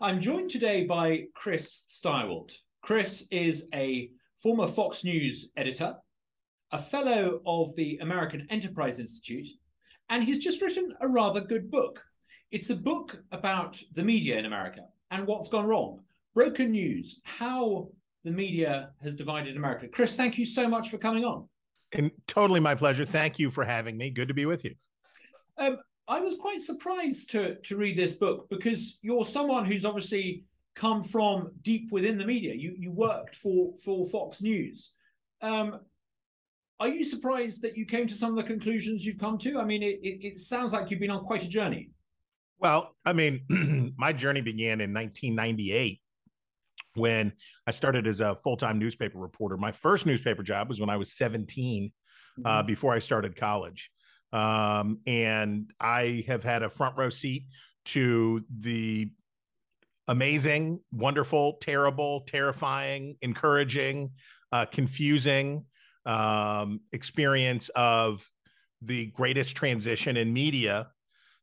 I'm joined today by Chris Stirewalt. Chris is a former Fox News editor, a fellow of the American Enterprise Institute, and he's just written a rather good book. It's a book about the media in America and what's gone wrong. Broken news, how the media has divided America. Chris, thank you so much for coming on. And totally my pleasure. Thank you for having me. Good to be with you. Um, I was quite surprised to to read this book because you're someone who's obviously come from deep within the media. You you worked for for Fox News. Um, are you surprised that you came to some of the conclusions you've come to? I mean, it, it, it sounds like you've been on quite a journey. Well, I mean, my journey began in 1998 when I started as a full time newspaper reporter. My first newspaper job was when I was 17, uh, mm-hmm. uh, before I started college. Um, and I have had a front row seat to the amazing, wonderful, terrible, terrifying, encouraging, uh, confusing um, experience of the greatest transition in media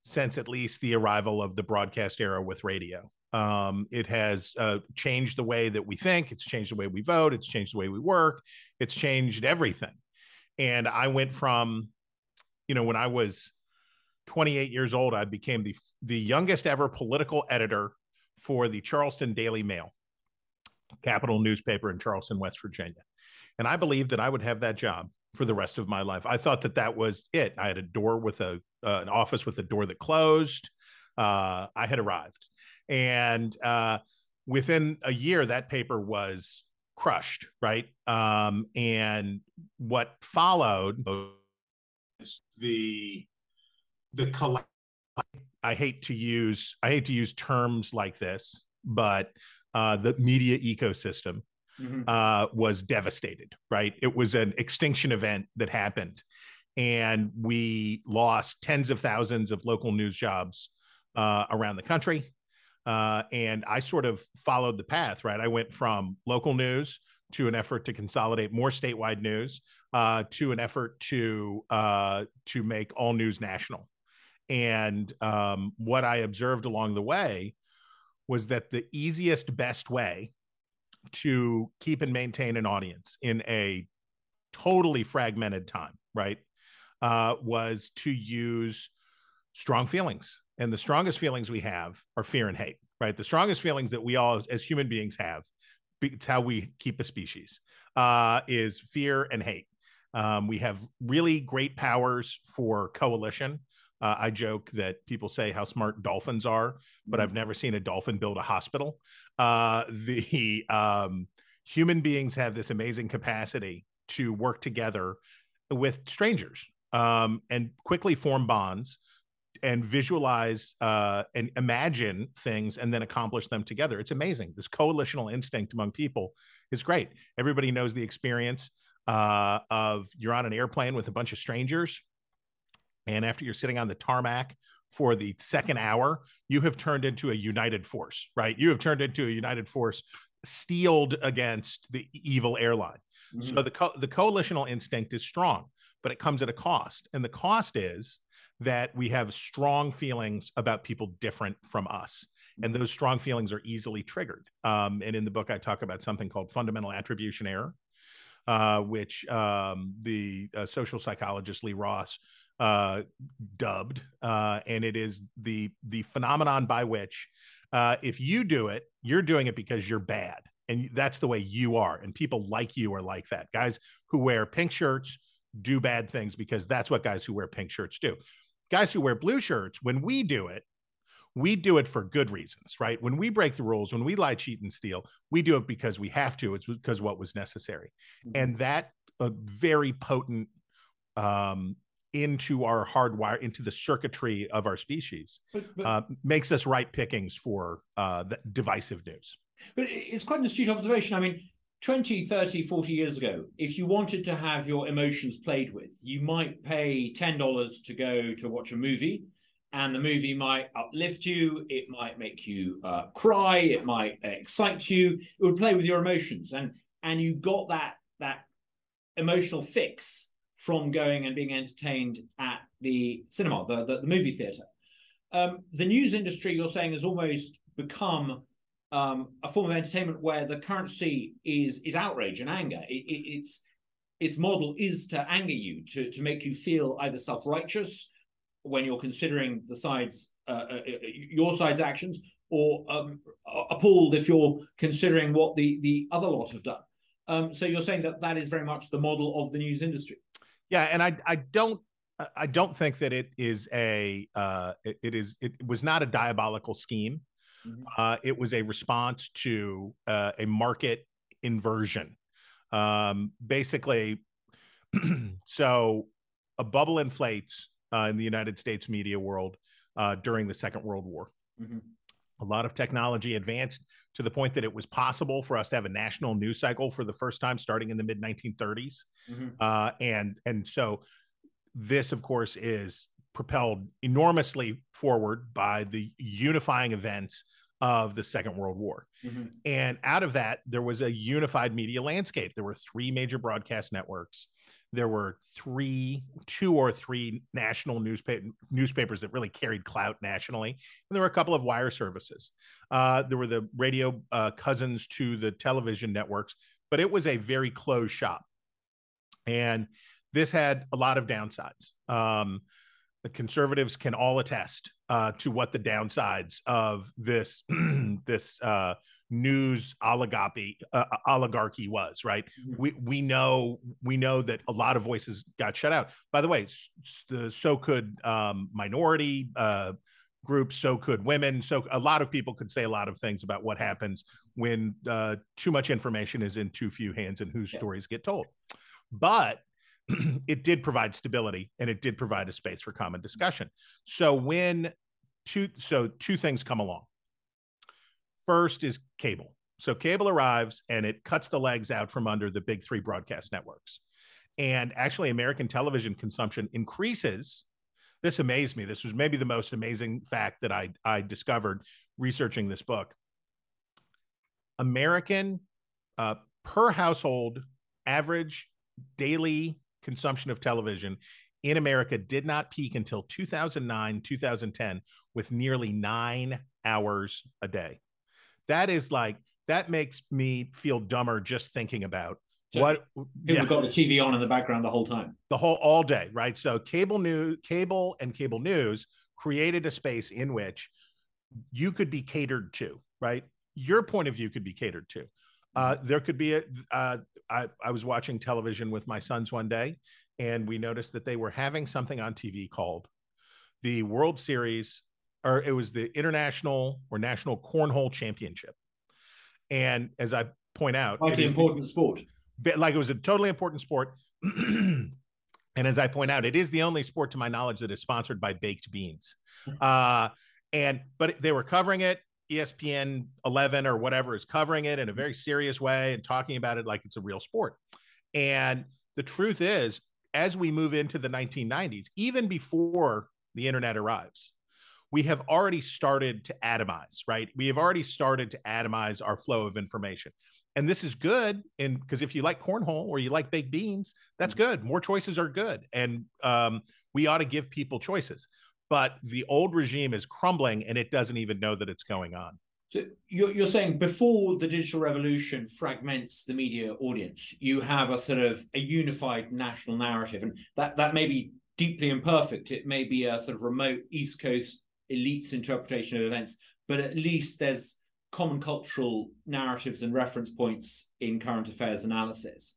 since at least the arrival of the broadcast era with radio. Um, it has uh, changed the way that we think. It's changed the way we vote. It's changed the way we work. It's changed everything. And I went from, you know, when I was 28 years old, I became the the youngest ever political editor for the Charleston Daily Mail, capital newspaper in Charleston, West Virginia. And I believed that I would have that job for the rest of my life. I thought that that was it. I had a door with a uh, an office with a door that closed. Uh, I had arrived and uh, within a year that paper was crushed right um, and what followed the the i hate to use i hate to use terms like this but uh, the media ecosystem mm-hmm. uh, was devastated right it was an extinction event that happened and we lost tens of thousands of local news jobs uh, around the country uh, and I sort of followed the path, right? I went from local news to an effort to consolidate more statewide news uh, to an effort to uh, to make all news national. And um, what I observed along the way was that the easiest, best way to keep and maintain an audience in a totally fragmented time, right, uh, was to use strong feelings and the strongest feelings we have are fear and hate, right? The strongest feelings that we all as human beings have, it's how we keep a species, uh, is fear and hate. Um, we have really great powers for coalition. Uh, I joke that people say how smart dolphins are, but I've mm-hmm. never seen a dolphin build a hospital. Uh, the um, human beings have this amazing capacity to work together with strangers um, and quickly form bonds and visualize uh, and imagine things and then accomplish them together. It's amazing. This coalitional instinct among people is great. Everybody knows the experience uh, of you're on an airplane with a bunch of strangers, and after you're sitting on the tarmac for the second hour, you have turned into a united force, right? You have turned into a united force steeled against the evil airline. Mm-hmm. So the co- the coalitional instinct is strong, but it comes at a cost, and the cost is that we have strong feelings about people different from us. And those strong feelings are easily triggered. Um, and in the book, I talk about something called fundamental attribution error, uh, which um, the uh, social psychologist Lee Ross uh, dubbed. Uh, and it is the, the phenomenon by which, uh, if you do it, you're doing it because you're bad. And that's the way you are. And people like you are like that. Guys who wear pink shirts do bad things because that's what guys who wear pink shirts do guys who wear blue shirts, when we do it, we do it for good reasons, right? When we break the rules, when we lie, cheat, and steal, we do it because we have to. It's because what was necessary, mm-hmm. and that a very potent um, into our hardwire, into the circuitry of our species, but, but, uh, makes us right pickings for uh, the divisive news. But it's quite an astute observation. I mean, 20, 30, 40 years ago, if you wanted to have your emotions played with, you might pay $10 to go to watch a movie, and the movie might uplift you, it might make you uh, cry, it might excite you, it would play with your emotions. And and you got that that emotional fix from going and being entertained at the cinema, the, the, the movie theater. um, the news industry, you're saying, has almost become um, a form of entertainment where the currency is is outrage and anger. It, it, it's its model is to anger you, to to make you feel either self righteous when you're considering the side's uh, uh, uh, your side's actions, or um, appalled if you're considering what the the other lot have done. Um, so you're saying that that is very much the model of the news industry. Yeah, and I I don't I don't think that it is a uh, it, it is it was not a diabolical scheme. Mm-hmm. Uh, it was a response to uh, a market inversion. Um, basically, so a bubble inflates uh, in the United States media world uh, during the Second World War. Mm-hmm. A lot of technology advanced to the point that it was possible for us to have a national news cycle for the first time starting in the mid 1930s. Mm-hmm. Uh, and and so this, of course, is propelled enormously forward by the unifying events of the Second World War. Mm-hmm. And out of that, there was a unified media landscape. There were three major broadcast networks. There were three, two or three national newspaper newspapers that really carried clout nationally, and there were a couple of wire services. Uh, there were the radio uh, cousins to the television networks, but it was a very closed shop. And this had a lot of downsides. Um, the conservatives can all attest uh, to what the downsides of this this uh, news oligarchy uh, oligarchy was. Right? Mm-hmm. We we know we know that a lot of voices got shut out. By the way, the so could um, minority uh, groups, so could women. So a lot of people could say a lot of things about what happens when uh, too much information is in too few hands and whose yeah. stories get told. But it did provide stability and it did provide a space for common discussion. So when two so two things come along. First is cable. So cable arrives and it cuts the legs out from under the big 3 broadcast networks. And actually American television consumption increases. This amazed me. This was maybe the most amazing fact that I I discovered researching this book. American uh, per household average daily consumption of television in America did not peak until 2009, 2010, with nearly nine hours a day. That is like, that makes me feel dumber just thinking about so what people yeah. got the TV on in the background the whole time. The whole all day, right? So cable news, cable and cable news created a space in which you could be catered to, right? Your point of view could be catered to. Uh, there could be a. Uh, I, I was watching television with my sons one day, and we noticed that they were having something on TV called the World Series, or it was the International or National Cornhole Championship. And as I point out, like an important the, sport, like it was a totally important sport. and as I point out, it is the only sport, to my knowledge, that is sponsored by baked beans. Uh, and but they were covering it ESPN 11 or whatever is covering it in a very serious way and talking about it like it's a real sport. And the truth is, as we move into the 1990s, even before the internet arrives, we have already started to atomize, right? We have already started to atomize our flow of information. And this is good. And because if you like cornhole or you like baked beans, that's mm-hmm. good. More choices are good. And um, we ought to give people choices but the old regime is crumbling and it doesn't even know that it's going on. So you're, you're saying before the digital revolution fragments the media audience, you have a sort of a unified national narrative, and that that may be deeply imperfect. It may be a sort of remote East Coast elites interpretation of events, but at least there's common cultural narratives and reference points in current affairs analysis.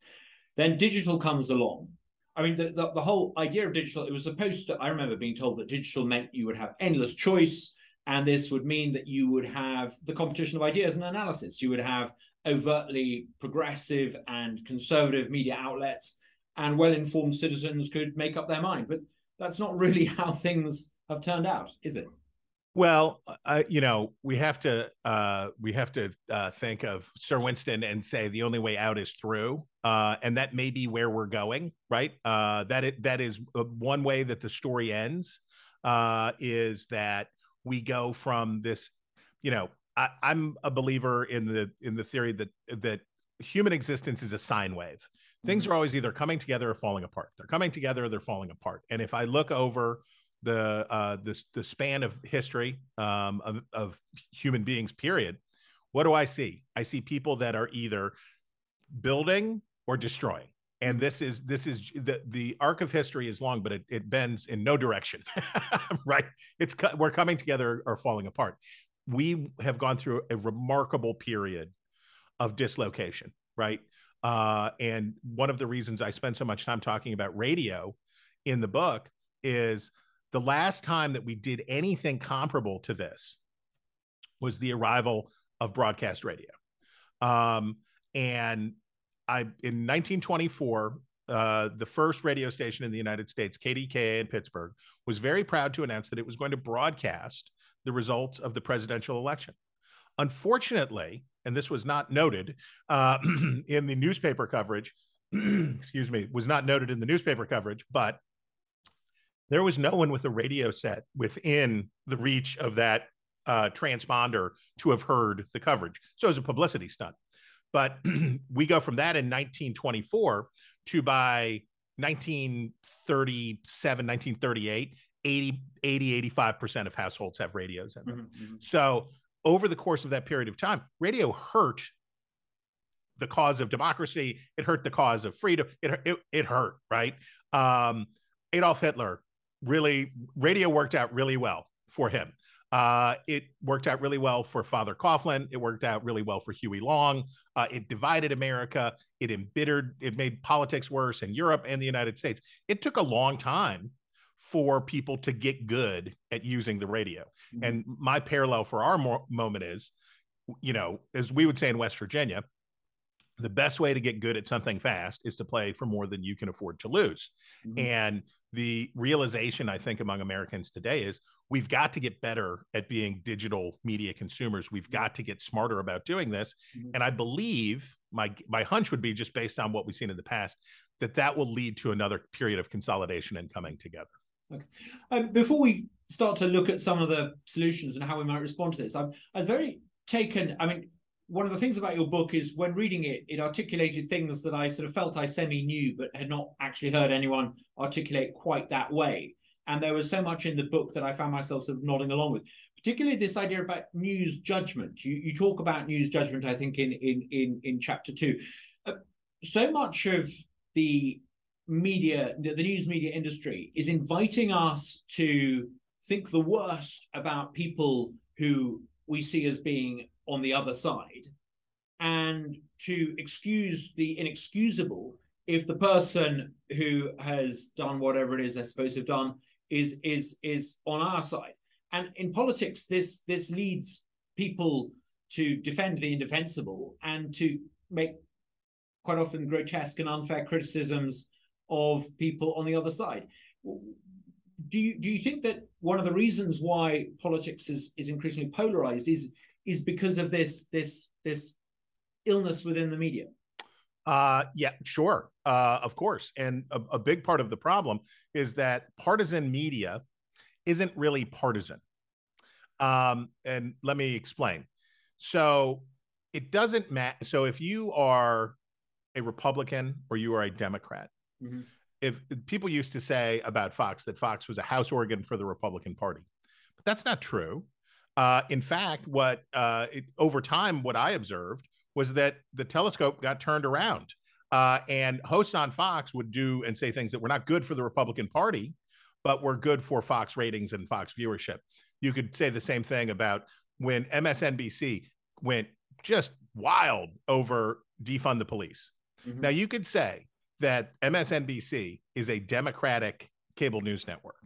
Then digital comes along, I mean, the, the, the, whole idea of digital, it was supposed to, I remember being told that digital meant you would have endless choice. And this would mean that you would have the competition of ideas and analysis. You would have overtly progressive and conservative media outlets, and well informed citizens could make up their mind. But that's not really how things have turned out, is it? Well, uh, you know, we have to uh, we have to uh, think of Sir Winston and say the only way out is through, uh, and that may be where we're going, right? Uh, that it, that is uh, one way that the story ends is that we go from this, you know, I, I'm a believer in the in the theory that that human existence is a sine wave. Things mm-hmm. are always either coming together or falling apart. They're coming together or they're falling apart. And if I look over the uh, the, the span of history um, of, of human beings, period, what do I see? I see people that are either building or destroying. And this is this is the the arc of history is long, but it, it bends in no direction, right? It's we're coming together or falling apart. We have gone through a remarkable period of dislocation, right? Uh, and one of the reasons I spend so much time talking about radio in the book is the last time that we did anything comparable to this was the arrival of broadcast radio. Um, and I in 1924, uh, the first radio station in the United States, KDKA in Pittsburgh, was very proud to announce that it was going to broadcast the results of the presidential election. Unfortunately, and this was not noted uh, in the newspaper coverage, excuse me, was not noted in the newspaper coverage, but there was no one with a radio set within the reach of that uh, transponder to have heard the coverage. So it was a publicity stunt. But we go from that in 1924 to by 1937, 1938, 80, 80 85% of households have radios in them. Mm-hmm, mm-hmm. So over the course of that period of time, radio hurt the cause of democracy. It hurt the cause of freedom. It, it, it hurt, right? Um, Adolf Hitler really, radio worked out really well for him. Uh, it worked out really well for Father Coughlin. It worked out really well for Huey Long. Uh, it divided America. It embittered, it made politics worse in Europe and the United States. It took a long time for people to get good at using the radio. Mm-hmm. And my parallel for our mo- moment is, you know, as we would say in West Virginia, the best way to get good at something fast is to play for more than you can afford to lose. Mm-hmm. And the realization I think among Americans today is we've got to get better at being digital media consumers. We've mm-hmm. got to get smarter about doing this. Mm-hmm. And I believe my my hunch would be just based on what we've seen in the past that that will lead to another period of consolidation and coming together. Okay. Um, before we start to look at some of the solutions and how we might respond to this, I'm, I was very taken. I mean, one of the things about your book is when reading it, it articulated things that I sort of felt I semi knew, but had not actually heard anyone articulate quite that way. And there was so much in the book that I found myself sort of nodding along with, particularly this idea about news judgment. You, you talk about news judgment, I think, in in in, in chapter two. Uh, so much of the media, the, the news media industry, is inviting us to think the worst about people who we see as being on the other side and to excuse the inexcusable if the person who has done whatever it is they're supposed to have done is is is on our side. And in politics this this leads people to defend the indefensible and to make quite often grotesque and unfair criticisms of people on the other side. Do you do you think that one of the reasons why politics is is increasingly polarized is is because of this this this illness within the media? Uh yeah sure. Uh of course. And a, a big part of the problem is that partisan media isn't really partisan. Um and let me explain. So it doesn't matter so if you are a republican or you are a democrat mm-hmm. if people used to say about fox that fox was a house organ for the republican party. But that's not true uh, in fact, what uh, it, over time, what I observed was that the telescope got turned around, uh, and hosts on Fox would do and say things that were not good for the Republican Party, but were good for Fox ratings and Fox viewership. You could say the same thing about when MSNBC went just wild over defund the police. Mm-hmm. Now, you could say that MSNBC is a Democratic cable news network,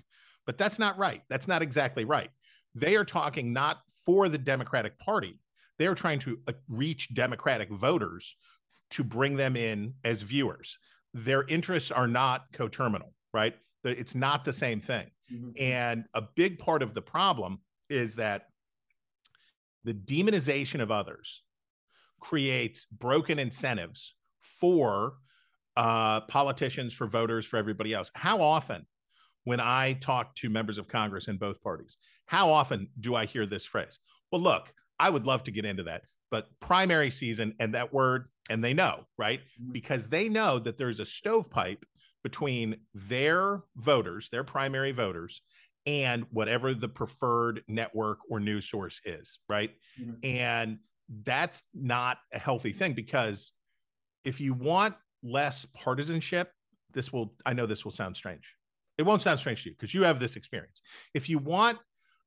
but that's not right. That's not exactly right they are talking not for the Democratic Party. They are trying to uh, reach Democratic voters to bring them in as viewers. Their interests are not coterminal, right? It's not the same thing. Mm-hmm. And a big part of the problem is that the demonization of others creates broken incentives for uh, politicians, for voters, for everybody else. How often when I talk to members of Congress in both parties. How often do I hear this phrase? Well, look, I would love to get into that, but primary season and that word, and they know, right? Mm-hmm. Because they know that there's a stovepipe between their voters, their primary voters, and whatever the preferred network or news source is, right? Mm-hmm. And that's not a healthy thing because if you want less partisanship, this will, I know this will sound strange. It won't sound strange to you because you have this experience. If you want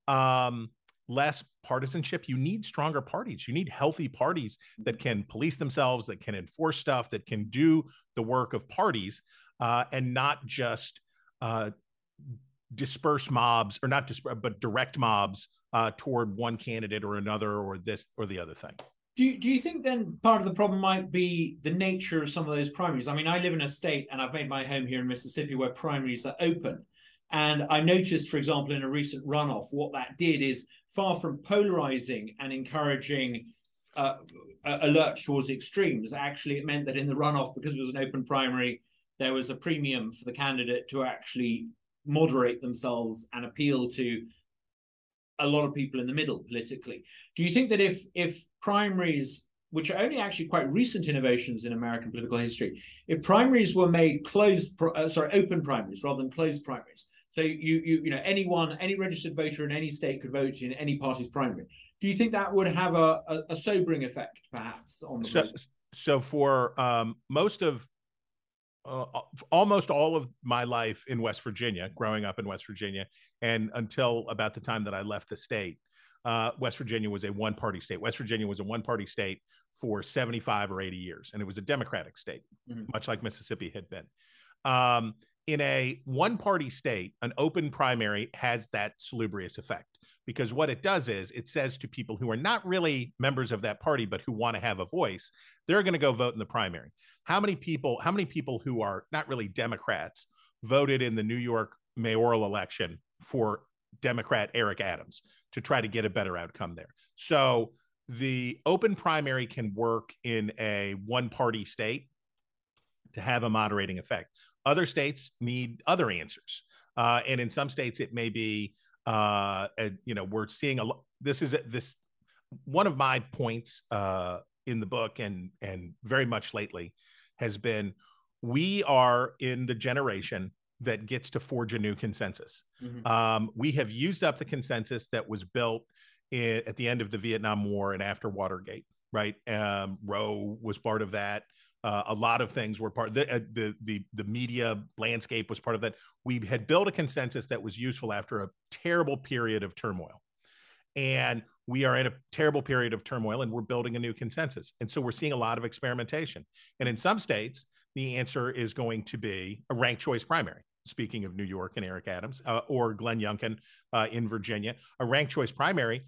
um, less partisanship, you need stronger parties. You need healthy parties that can police themselves, that can enforce stuff, that can do the work of parties, uh, and not just uh, disperse mobs or not disperse, but direct mobs uh, toward one candidate or another or this or the other thing. Do you, do you think then part of the problem might be the nature of some of those primaries? I mean, I live in a state and I've made my home here in Mississippi where primaries are open. And I noticed, for example, in a recent runoff, what that did is far from polarizing and encouraging uh, alert towards extremes, actually, it meant that in the runoff, because it was an open primary, there was a premium for the candidate to actually moderate themselves and appeal to a lot of people in the middle politically. Do you think that if if primaries, which are only actually quite recent innovations in American political history, if primaries were made closed, uh, sorry, open primaries rather than closed primaries, so you you you know anyone, any registered voter in any state could vote in any party's primary. Do you think that would have a, a, a sobering effect, perhaps, on the so, So for um, most of uh, almost all of my life in West Virginia, growing up in West Virginia, and until about the time that I left the state, uh, West Virginia was a one party state. West Virginia was a one party state for 75 or 80 years, and it was a Democratic state, mm-hmm. much like Mississippi had been. Um, in a one party state, an open primary has that salubrious effect. Because what it does is it says to people who are not really members of that party but who want to have a voice they're going to go vote in the primary. How many people how many people who are not really democrats voted in the new york mayoral election for democrat eric adams to try to get a better outcome there? So the open primary can work in a one party state to have a moderating effect other states need other answers uh, and in some states it may be uh, and, you know, we're seeing a lot. This is this one of my points uh, in the book, and and very much lately has been we are in the generation that gets to forge a new consensus. Mm-hmm. Um, we have used up the consensus that was built in, at the end of the Vietnam War and after Watergate. Right, um, Roe was part of that. Uh, a lot of things were part. The, uh, the the the media landscape was part of that. We had built a consensus that was useful after a terrible period of turmoil, and we are in a terrible period of turmoil, and we're building a new consensus. And so we're seeing a lot of experimentation. And in some states, the answer is going to be a ranked choice primary. Speaking of New York and Eric Adams, uh, or Glenn Youngkin uh, in Virginia, a ranked choice primary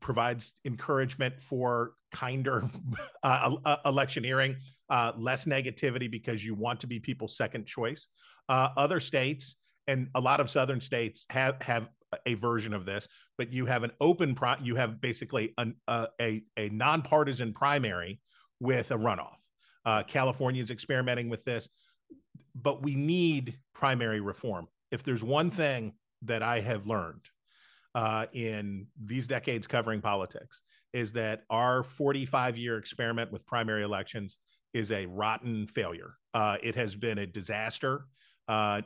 provides encouragement for kinder uh, electioneering uh, less negativity because you want to be people's second choice. Uh, other states and a lot of southern states have have a version of this, but you have an open pro- you have basically an, uh, a a nonpartisan primary with a runoff. Uh, California is experimenting with this, but we need primary reform. If there's one thing that I have learned uh, in these decades covering politics, is that our 45 year experiment with primary elections is a rotten failure. Uh, it has been a disaster. Uh,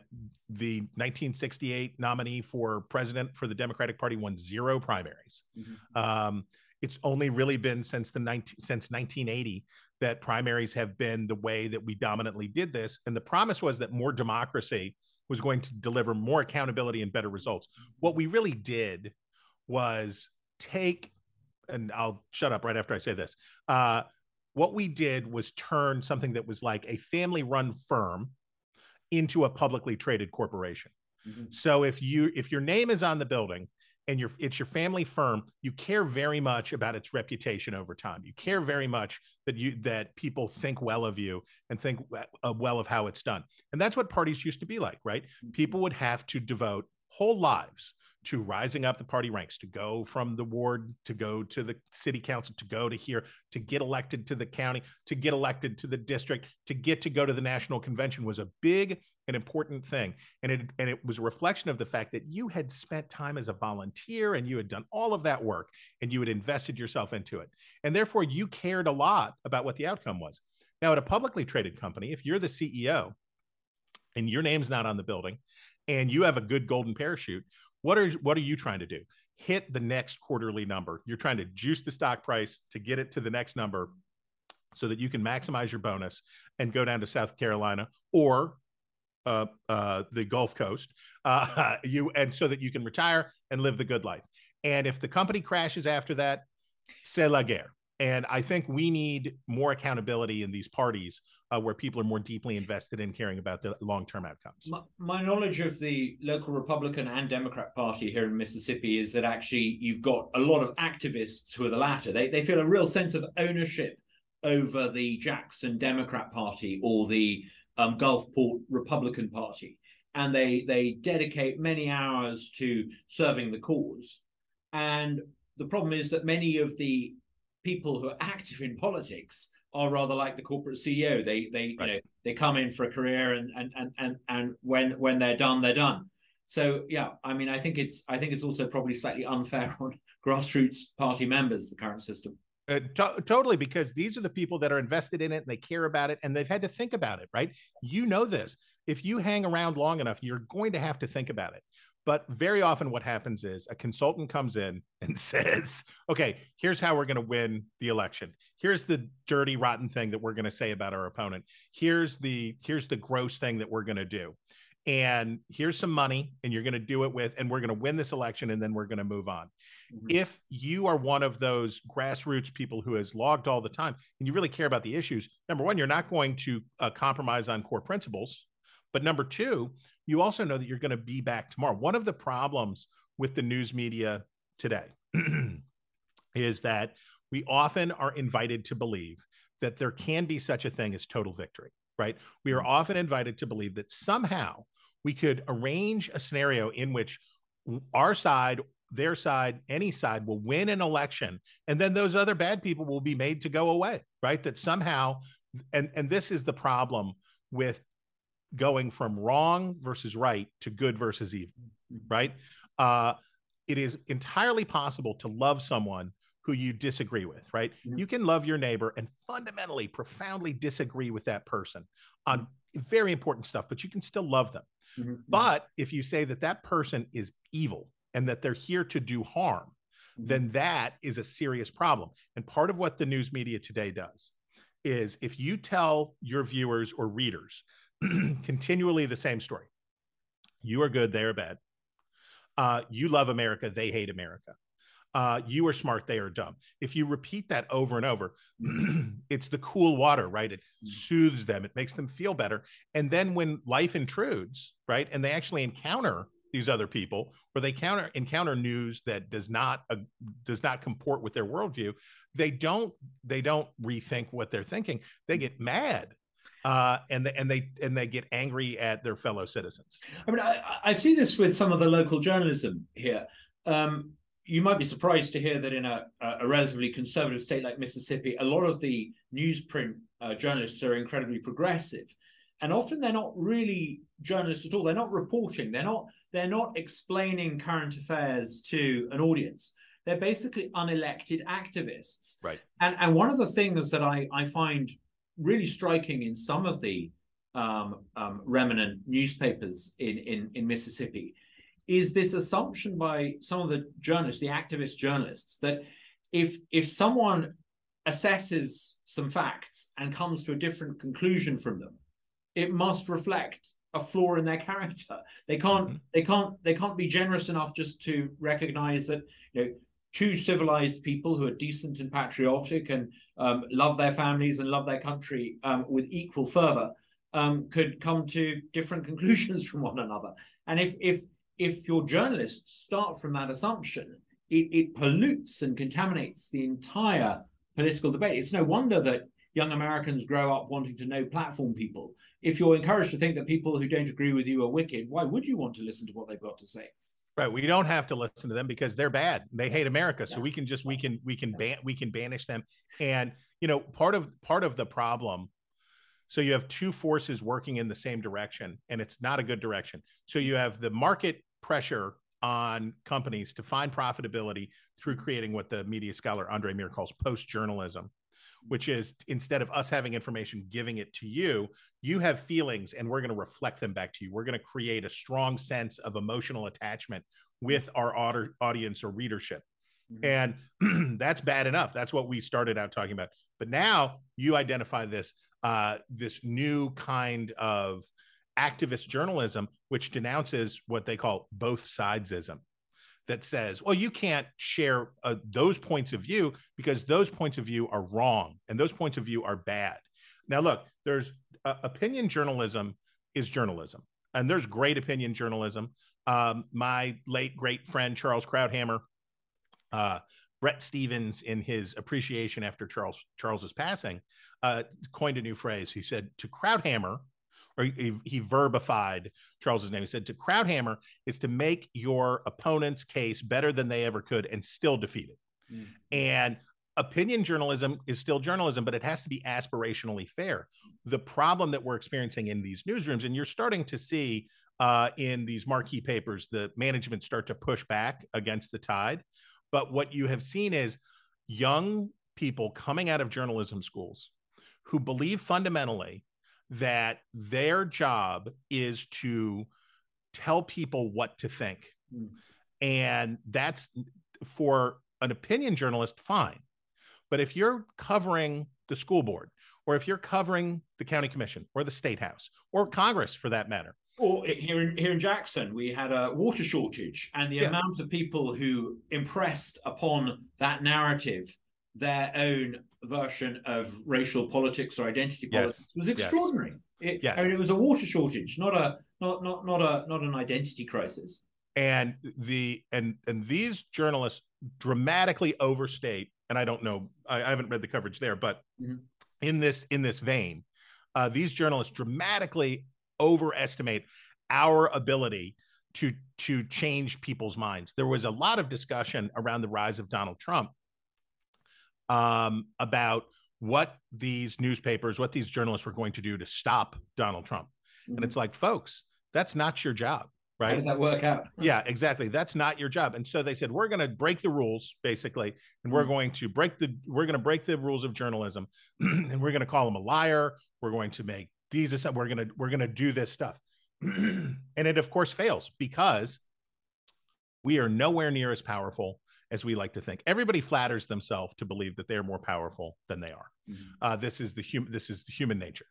the 1968 nominee for president for the Democratic Party won zero primaries. Mm-hmm. Um, it's only really been since the 19, since 1980 that primaries have been the way that we dominantly did this. And the promise was that more democracy was going to deliver more accountability and better results. What we really did was take, and I'll shut up right after I say this. Uh, what we did was turn something that was like a family run firm into a publicly traded corporation. Mm-hmm. So if you if your name is on the building and your it's your family firm, you care very much about its reputation over time. You care very much that you that people think well of you and think uh, well of how it's done. And that's what parties used to be like, right? Mm-hmm. People would have to devote whole lives to rising up the party ranks, to go from the ward, to go to the city council, to go to here, to get elected to the county, to get elected to the district, to get to go to the national convention was a big and important thing. And it and it was a reflection of the fact that you had spent time as a volunteer and you had done all of that work and you had invested yourself into it. And therefore you cared a lot about what the outcome was. Now, at a publicly traded company, if you're the CEO and your name's not on the building and you have a good golden parachute, What are what are you trying to do? Hit the next quarterly number. You're trying to juice the stock price to get it to the next number so that you can maximize your bonus and go down to South Carolina or uh, uh, the Gulf Coast, uh, you and so that you can retire and live the good life. And if the company crashes after that, c'est la guerre. And I think we need more accountability in these parties uh, where people are more deeply invested in caring about the long term outcomes. My, my, knowledge of the local Republican and Democrat Party here in Mississippi is that actually you've got a lot of activists who are the latter. They, they feel a real sense of ownership over the Jackson Democrat Party or the um, Gulfport Republican Party. And they, they dedicate many hours to serving the cause. And the problem is that many of the people who are active in politics are rather like the corporate CEO. They they right. you know they come in for a career and and and and and when when they're done, they're done. So yeah, I mean, I think it's I think it's also probably slightly unfair on grassroots party members the current system. Uh, to- totally, because these are the people that are invested in it and they care about it and they've had to think about it, right? You know this. If you hang around long enough, you're going to have to think about it. But very often, what happens is a consultant comes in and says, okay, here's how we're going to win the election. Here's the dirty, rotten thing that we're going to say about our opponent. Here's the here's the gross thing that we're going to do. And here's some money, and you're going to do it with, and we're going to win this election, and then we're going to move on. Mm-hmm. If you are one of those grassroots people who has logged all the time and you really care about the issues, number one, you're not going to uh, compromise on core principles. But number two, you also know that you're going to be back tomorrow. One of the problems with the news media today is that we often are invited to believe that there can be such a thing as total victory, right? We are often invited to believe that somehow we could arrange a scenario in which our side, their side, any side will win an election, and then those other bad people will be made to go away, right? That somehow, and and this is the problem with going from wrong versus right to good versus evil, mm-hmm. right? Uh, it is entirely possible to love someone who you disagree with, right? Mm-hmm. You can love your neighbor and fundamentally, profoundly disagree with that person on mm-hmm. very important stuff, but you can still love them. Mm-hmm. But if you say that that person is evil and that they're here to do harm, mm-hmm. then that is a serious problem. And part of what the news media today does is if you tell your viewers or readers continually the same story. You are good, they are bad. Uh, you love America, they hate America. Uh, you are smart, they are dumb. If you repeat that over and over, it's the cool water, right? It mm. soothes them, it makes them feel better. And then when life intrudes, right, and they actually encounter these other people, or they counter encounter news that does not uh, does not comport with their worldview, they don't they don't rethink what they're thinking. They get mad uh, and they, and they and they get angry at their fellow citizens. I mean, I, I see this with some of the local journalism here. Um, you might be surprised to hear that in a, a, relatively conservative state like Mississippi, a lot of the newsprint uh, journalists are incredibly progressive, and often they're not really journalists at all. They're not reporting. They're not. They're not explaining current affairs to an audience. They're basically unelected activists. Right. And and one of the things that I I find really striking in some of the um, um, remnant newspapers in, in, in Mississippi is this assumption by some of the journalists, the activist journalists, that if if someone assesses some facts and comes to a different conclusion from them, it must reflect a flaw in their character. They can't mm-hmm. they can't they can't be generous enough just to recognize that you know two civilized people who are decent and patriotic and um, love their families and love their country um, with equal fervor um, could come to different conclusions from one another. And if if if your journalists start from that assumption, it, it pollutes and contaminates the entire political debate. It's no wonder that young Americans grow up wanting to know platform people. If you're encouraged to think that people who don't agree with you are wicked, why would you want to listen to what they've got to say? Right. We don't have to listen to them because they're bad. They hate America. So yeah. we can just we can we can ban we can banish them. And you know, part of part of the problem. So you have two forces working in the same direction, and it's not a good direction. So you have the market pressure on companies to find profitability through creating what the media scholar Andrey Mir calls post journalism. Which is instead of us having information, giving it to you, you have feelings and we're going to reflect them back to you. We're going to create a strong sense of emotional attachment with our audience or readership. Mm-hmm. And that's bad enough. That's what we started out talking about. But now you identify this uh, this new kind of activist journalism, which denounces what they call both sidesism that says, well, you can't share uh, those points of view because those points of view are wrong and those points of view are bad. Now, look, there's uh, opinion journalism is journalism, and there's great opinion journalism. Um, my late great friend Charles Krauthammer, uh, Bret Stephens, in his appreciation after Charles Charles's passing, uh, coined a new phrase. He said, "To Krauthammer, or he, he verbified Charles's name. He said to Krauthammer is to make your opponent's case better than they ever could and still defeat it. Mm. And opinion journalism is still journalism, but it has to be aspirationally fair. The problem that we're experiencing in these newsrooms, and you're starting to see uh, in these marquee papers, the management start to push back against the tide. But what you have seen is young people coming out of journalism schools who believe fundamentally that their job is to tell people what to think. Mm. And that's for an opinion journalist, fine. But if you're covering the school board, or if you're covering the county commission, or the state house, or Congress for that matter, or here in here in Jackson, we had a water shortage, and the yeah. amount of people who impressed upon that narrative their own version of racial politics or identity politics yes. was extraordinary. Yes. It, yes. I mean, it was a water shortage, not a not not not a not an identity crisis. And the and and these journalists dramatically overstate, and I don't know, I, I haven't read the coverage there, but mm-hmm. in this in this vein, uh, these journalists dramatically overestimate our ability to to change people's minds. There was a lot of discussion around the rise of Donald Trump um, about what these newspapers, what these journalists were going to do to stop Donald Trump. Mm-hmm. And it's like, folks, that's not your job. Right. How did that work out? yeah, exactly. That's not your job. And so they said, we're going to break the rules, basically, and we're mm-hmm. going to break the we're going to break the rules of journalism, and we're going to call him a liar. We're going to make these. We're going to we're going to do this stuff, and it of course fails because we are nowhere near as powerful as we like to think. Everybody flatters themselves to believe that they're more powerful than they are. Mm-hmm. Uh, this is the human. This is human nature.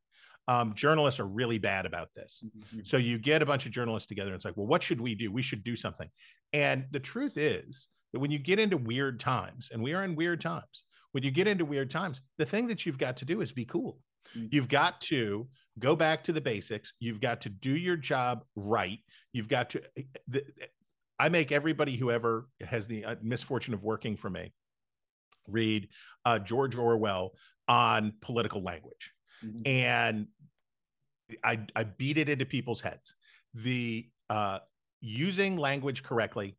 Um, journalists are really bad about this. Mm-hmm. So you get a bunch of journalists together, and it's like, well, what should we do? We should do something. And the truth is that when you get into weird times, and we are in weird times, when you get into weird times, the thing that you've got to do is be cool. Mm-hmm. You've got to go back to the basics. You've got to do your job right. You've got to the, I make everybody who ever has the uh, misfortune of working for me read uh, George Orwell on political language. Mm-hmm. And I, I beat it into people's heads. The uh, using language correctly,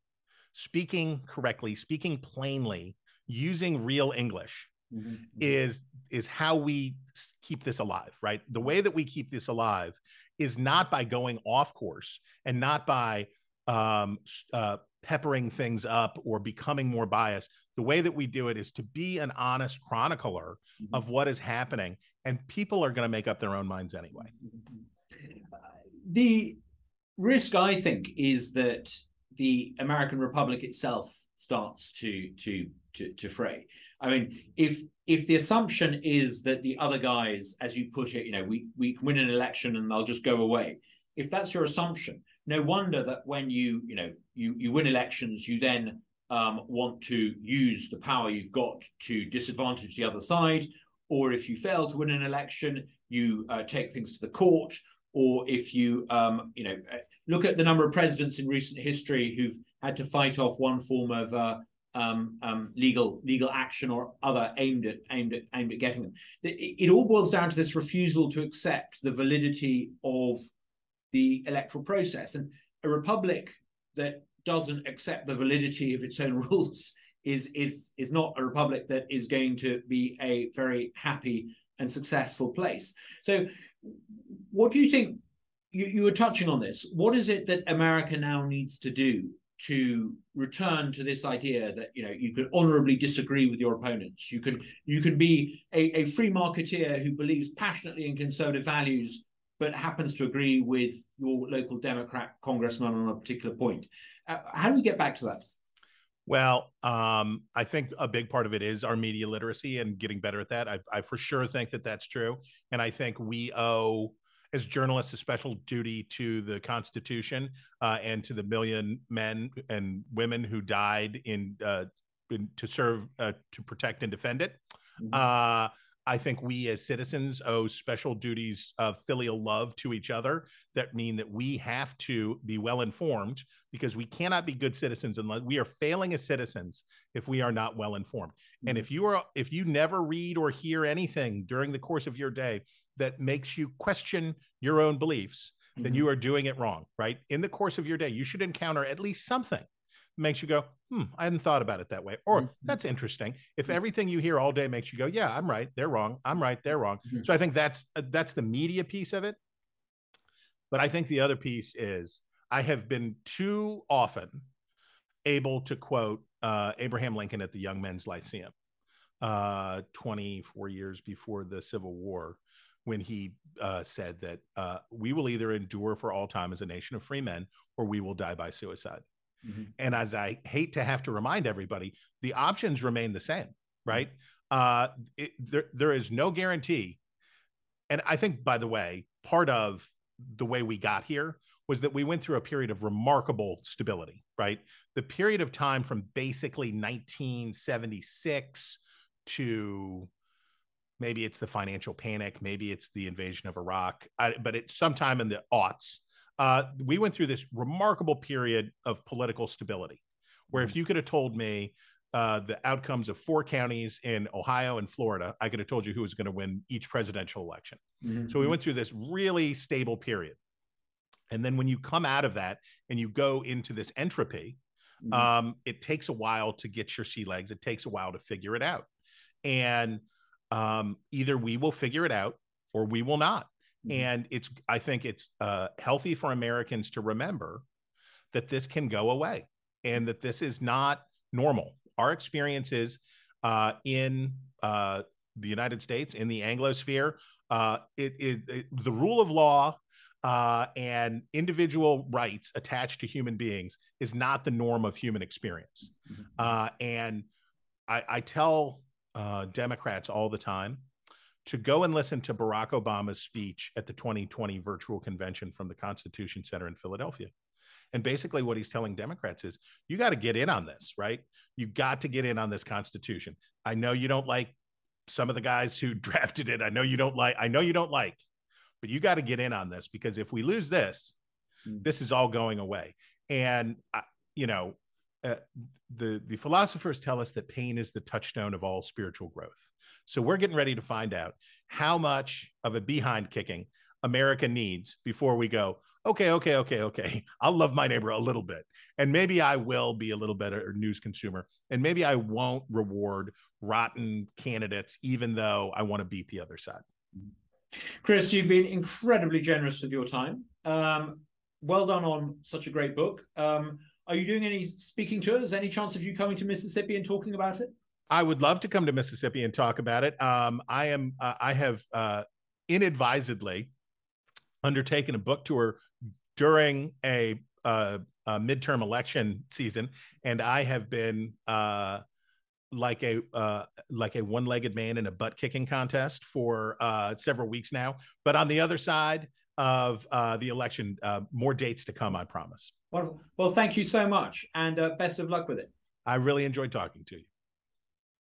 speaking correctly, speaking plainly, using real English mm-hmm. is is how we keep this alive, right? The way that we keep this alive is not by going off course and not by um, uh, peppering things up or becoming more biased. The way that we do it is to be an honest chronicler mm-hmm. of what is happening, and people are going to make up their own minds anyway. The risk, I think, is that the American Republic itself starts to to to, to fray. I mean, if if the assumption is that the other guys, as you put it, you know, we we win an election and they'll just go away. If that's your assumption, no wonder that when you you know you you win elections, you then um, want to use the power you've got to disadvantage the other side, or if you fail to win an election, you uh, take things to the court, or if you um, you know uh, look at the number of presidents in recent history who've had to fight off one form of uh, um, um, legal legal action or other aimed at aimed at aimed at getting them. It, it all boils down to this refusal to accept the validity of the electoral process. And a republic that doesn't accept the validity of its own rules is is is not a republic that is going to be a very happy and successful place. So, what do you think? You, you were touching on this. What is it that America now needs to do to return to this idea that you know you can honorably disagree with your opponents. You can you can be a, a free marketeer who believes passionately in conservative values, but happens to agree with your local Democrat congressman on a particular point. Uh, how do we get back to that? Well, um, I think a big part of it is our media literacy and getting better at that. I, I for sure think that that's true, and I think we owe as journalists a special duty to the Constitution uh, and to the million men and women who died in, uh, in to serve uh, to protect and defend it. Mm-hmm. I think we as citizens owe special duties of filial love to each other that mean that we have to be well informed because we cannot be good citizens unless we are failing as citizens if we are not well informed. Mm-hmm. And if you are if you never read or hear anything during the course of your day that makes you question your own beliefs, mm-hmm. then you are doing it wrong, right? In the course of your day, you should encounter at least something makes you go, hmm, I hadn't thought about it that way. Or mm-hmm. that's interesting. If mm-hmm. everything you hear all day makes you go, yeah, I'm right, they're wrong, I'm right, they're wrong. Mm-hmm. So I think that's uh, that's the media piece of it. But I think the other piece is I have been too often able to quote uh, Abraham Lincoln at the Young Men's Lyceum, uh, 24 years before the Civil War, when he uh, said that uh, we will either endure for all time as a nation of free men or we will die by suicide. Mm-hmm. And as I hate to have to remind everybody, the options remain the same, right? Uh, it, there, there is no guarantee. And I think, by the way, part of the way we got here was that we went through a period of remarkable stability, right? The period of time from basically 1976 to maybe it's the financial panic, maybe it's the invasion of Iraq, I, but it's sometime in the aughts uh, we went through this remarkable period of political stability, where if mm-hmm. you could have told me uh, the outcomes of four counties in Ohio and Florida, I could have told you who was going to win each presidential election. Mm-hmm. So we went through this really stable period. And then when you come out of that and you go into this entropy, mm-hmm. um, it takes a while to get your sea legs. It takes a while to figure it out. And um, either we will figure it out or we will not. Mm-hmm. And it's, I think it's uh, healthy for Americans to remember that this can go away and that this is not normal. Our experiences uh, in uh, the United States, in the Anglosphere, uh, it, it, it, the rule of law uh, and individual rights attached to human beings is not the norm of human experience. Mm-hmm. Uh, and I, I tell uh, Democrats all the time to go and listen to Barack Obama's speech at the 2020 virtual convention from the Constitution Center in Philadelphia. And basically, what he's telling Democrats is you got to get in on this, right? You got to get in on this Constitution. I know you don't like some of the guys who drafted it. I know you don't like, I know you don't like, but you got to get in on this because if we lose this, mm. this is all going away. And, uh, you know, uh, the the philosophers tell us that pain is the touchstone of all spiritual growth. So we're getting ready to find out how much of a behind kicking America needs before we go, okay, okay, okay, okay. I'll love my neighbor a little bit. And maybe I will be a little better news consumer. And maybe I won't reward rotten candidates, even though I want to beat the other side. Chris, you've been incredibly generous with your time. Um, well done on such a great book. Um, are you doing any speaking tours? Any chance of you coming to Mississippi and talking about it? I would love to come to Mississippi and talk about it. Um, I am. Uh, I have uh, inadvisedly undertaken a book tour during a, uh, a midterm election season, and I have been uh, like a uh, like a one-legged man in a butt kicking contest for uh, several weeks now. But on the other side of uh, the election, uh, more dates to come. I promise. Wonderful. Well, thank you so much, and uh, best of luck with it. I really enjoyed talking to you.